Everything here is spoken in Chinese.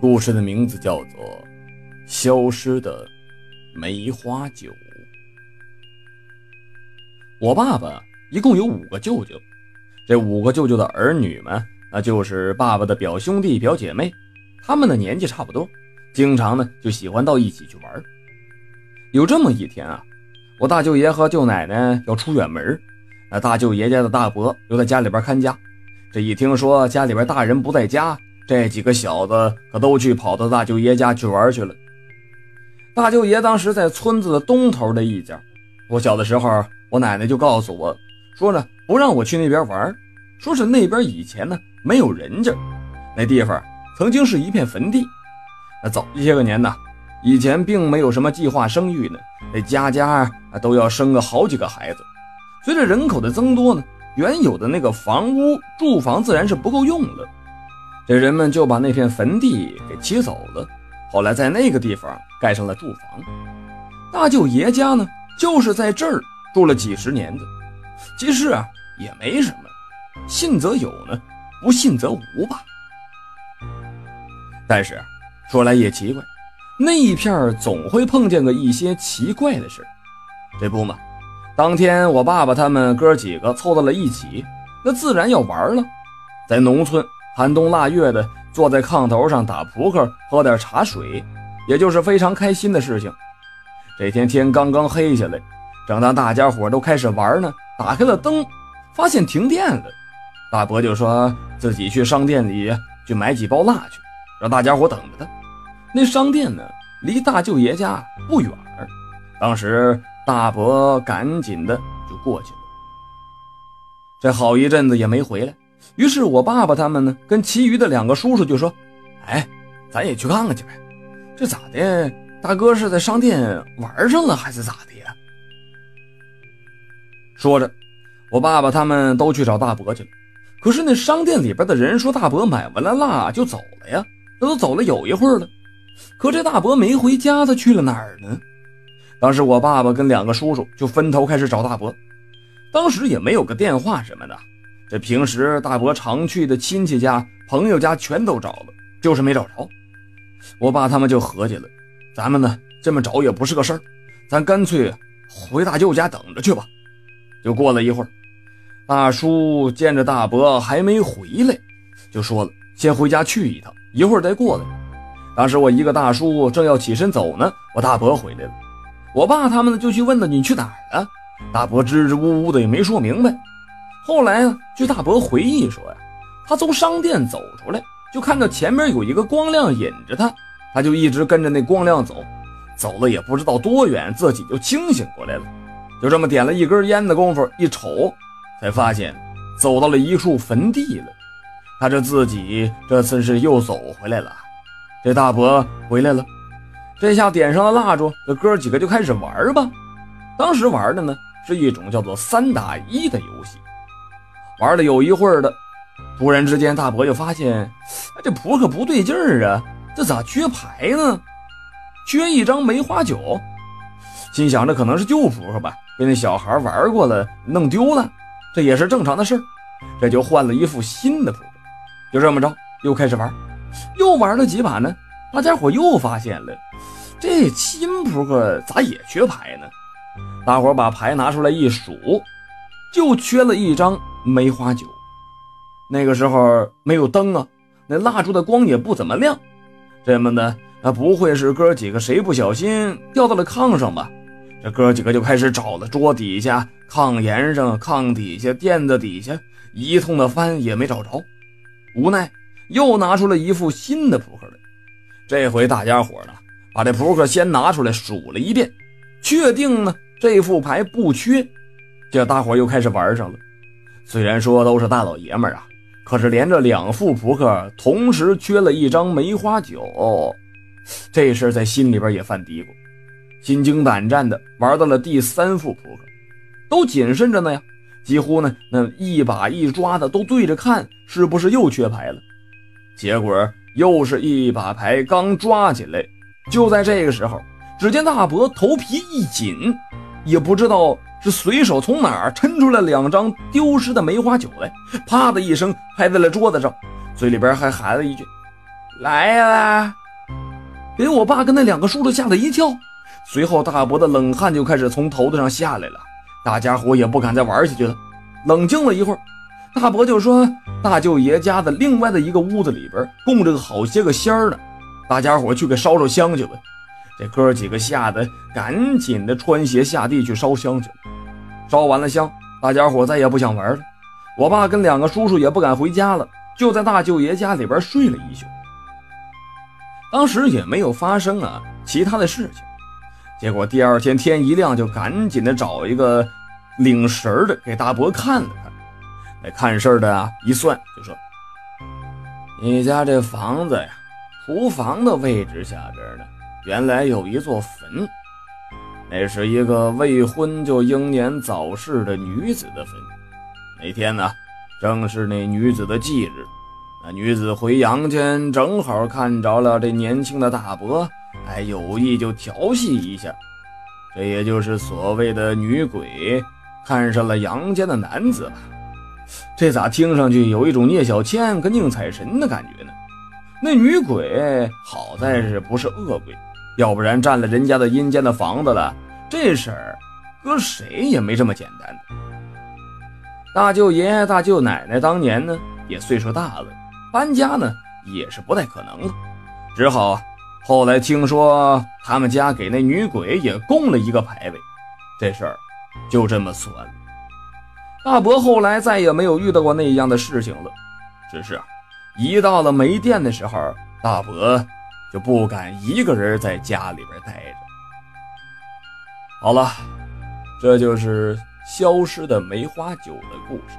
故事的名字叫做《消失的梅花酒》。我爸爸一共有五个舅舅，这五个舅舅的儿女们，那就是爸爸的表兄弟、表姐妹，他们的年纪差不多，经常呢就喜欢到一起去玩。有这么一天啊，我大舅爷和舅奶奶要出远门，那大舅爷家的大伯留在家里边看家。这一听说家里边大人不在家，这几个小子可都去跑到大舅爷家去玩去了。大舅爷当时在村子的东头的一家。我小的时候，我奶奶就告诉我，说呢不让我去那边玩，说是那边以前呢没有人家，那地方曾经是一片坟地。那早些个年呢，以前并没有什么计划生育呢，那家家都要生个好几个孩子。随着人口的增多呢，原有的那个房屋住房自然是不够用了。这人们就把那片坟地给切走了，后来在那个地方盖上了住房。大舅爷家呢，就是在这儿住了几十年的。其实啊，也没什么，信则有呢，不信则无吧。但是说来也奇怪，那一片总会碰见个一些奇怪的事。这不嘛，当天我爸爸他们哥几个凑到了一起，那自然要玩了，在农村。寒冬腊月的，坐在炕头上打扑克，喝点茶水，也就是非常开心的事情。这天天刚刚黑下来，正当大家伙都开始玩呢，打开了灯，发现停电了。大伯就说自己去商店里去买几包蜡去，让大家伙等着他。那商店呢，离大舅爷家不远。当时大伯赶紧的就过去了，这好一阵子也没回来。于是我爸爸他们呢，跟其余的两个叔叔就说：“哎，咱也去看看去呗。这咋的？大哥是在商店玩上了，还是咋的呀？”说着，我爸爸他们都去找大伯去了。可是那商店里边的人说，大伯买完了蜡就走了呀，那都走了有一会儿了。可这大伯没回家，他去了哪儿呢？当时我爸爸跟两个叔叔就分头开始找大伯，当时也没有个电话什么的。这平时大伯常去的亲戚家、朋友家全都找了，就是没找着。我爸他们就合计了，咱们呢这么找也不是个事儿，咱干脆回大舅家等着去吧。就过了一会儿，大叔见着大伯还没回来，就说了：“先回家去一趟，一会儿再过来。”当时我一个大叔正要起身走呢，我大伯回来了。我爸他们呢就去问他：“你去哪儿了？”大伯支支吾吾的也没说明白。后来啊，据大伯回忆说呀，他从商店走出来，就看到前面有一个光亮引着他，他就一直跟着那光亮走，走了也不知道多远，自己就清醒过来了。就这么点了一根烟的功夫，一瞅，才发现走到了一处坟地了。他这自己这次是又走回来了。这大伯回来了，这下点上了蜡烛，这哥几个就开始玩吧。当时玩的呢是一种叫做三打一的游戏。玩了有一会儿的，突然之间，大伯就发现，这扑克不对劲儿啊，这咋缺牌呢？缺一张梅花九，心想这可能是旧扑克吧，被那小孩玩过了，弄丢了，这也是正常的事。这就换了一副新的扑克，就这么着，又开始玩，又玩了几把呢，大家伙又发现了，这新扑克咋也缺牌呢？大伙把牌拿出来一数，就缺了一张。梅花酒，那个时候没有灯啊，那蜡烛的光也不怎么亮。这么的，那不会是哥几个谁不小心掉到了炕上吧？这哥几个就开始找了桌底下、炕沿上、炕底下、垫子底下，一通的翻也没找着。无奈又拿出了一副新的扑克来。这回大家伙呢，把这扑克先拿出来数了一遍，确定呢这副牌不缺，这大伙又开始玩上了。虽然说都是大老爷们儿啊，可是连着两副扑克同时缺了一张梅花九，这事在心里边也犯嘀咕，心惊胆战的玩到了第三副扑克，都谨慎着呢呀，几乎呢那一把一抓的都对着看，是不是又缺牌了？结果又是一把牌刚抓起来，就在这个时候，只见大伯头皮一紧，也不知道。是随手从哪儿抻出来两张丢失的梅花酒来，啪的一声拍在了桌子上，嘴里边还喊了一句：“来呀！给我爸跟那两个叔叔吓了一跳。随后，大伯的冷汗就开始从头子上下来了。大家伙也不敢再玩下去了。冷静了一会儿，大伯就说：“大舅爷家的另外的一个屋子里边供着好些个仙儿呢，大家伙去给烧烧香去吧。”这哥几个吓得赶紧的穿鞋下地去烧香去了。烧完了香，大家伙再也不想玩了。我爸跟两个叔叔也不敢回家了，就在大舅爷家里边睡了一宿。当时也没有发生啊其他的事情。结果第二天天一亮，就赶紧的找一个领神的给大伯看了看。那看事的啊，一算就说：“你家这房子呀，厨房的位置下边呢，原来有一座坟，那是一个未婚就英年早逝的女子的坟。那天呢，正是那女子的忌日，那女子回阳间，正好看着了这年轻的大伯。”还有意就调戏一下，这也就是所谓的女鬼看上了阳间的男子吧？这咋听上去有一种聂小倩跟宁采臣的感觉呢？那女鬼好在是不是恶鬼，要不然占了人家的阴间的房子了，这事儿搁谁也没这么简单。大舅爷、大舅奶奶当年呢也岁数大了，搬家呢也是不太可能了，只好。后来听说他们家给那女鬼也供了一个牌位，这事儿就这么算了。大伯后来再也没有遇到过那样的事情了，只是一到了没电的时候，大伯就不敢一个人在家里边待着。好了，这就是消失的梅花酒的故事。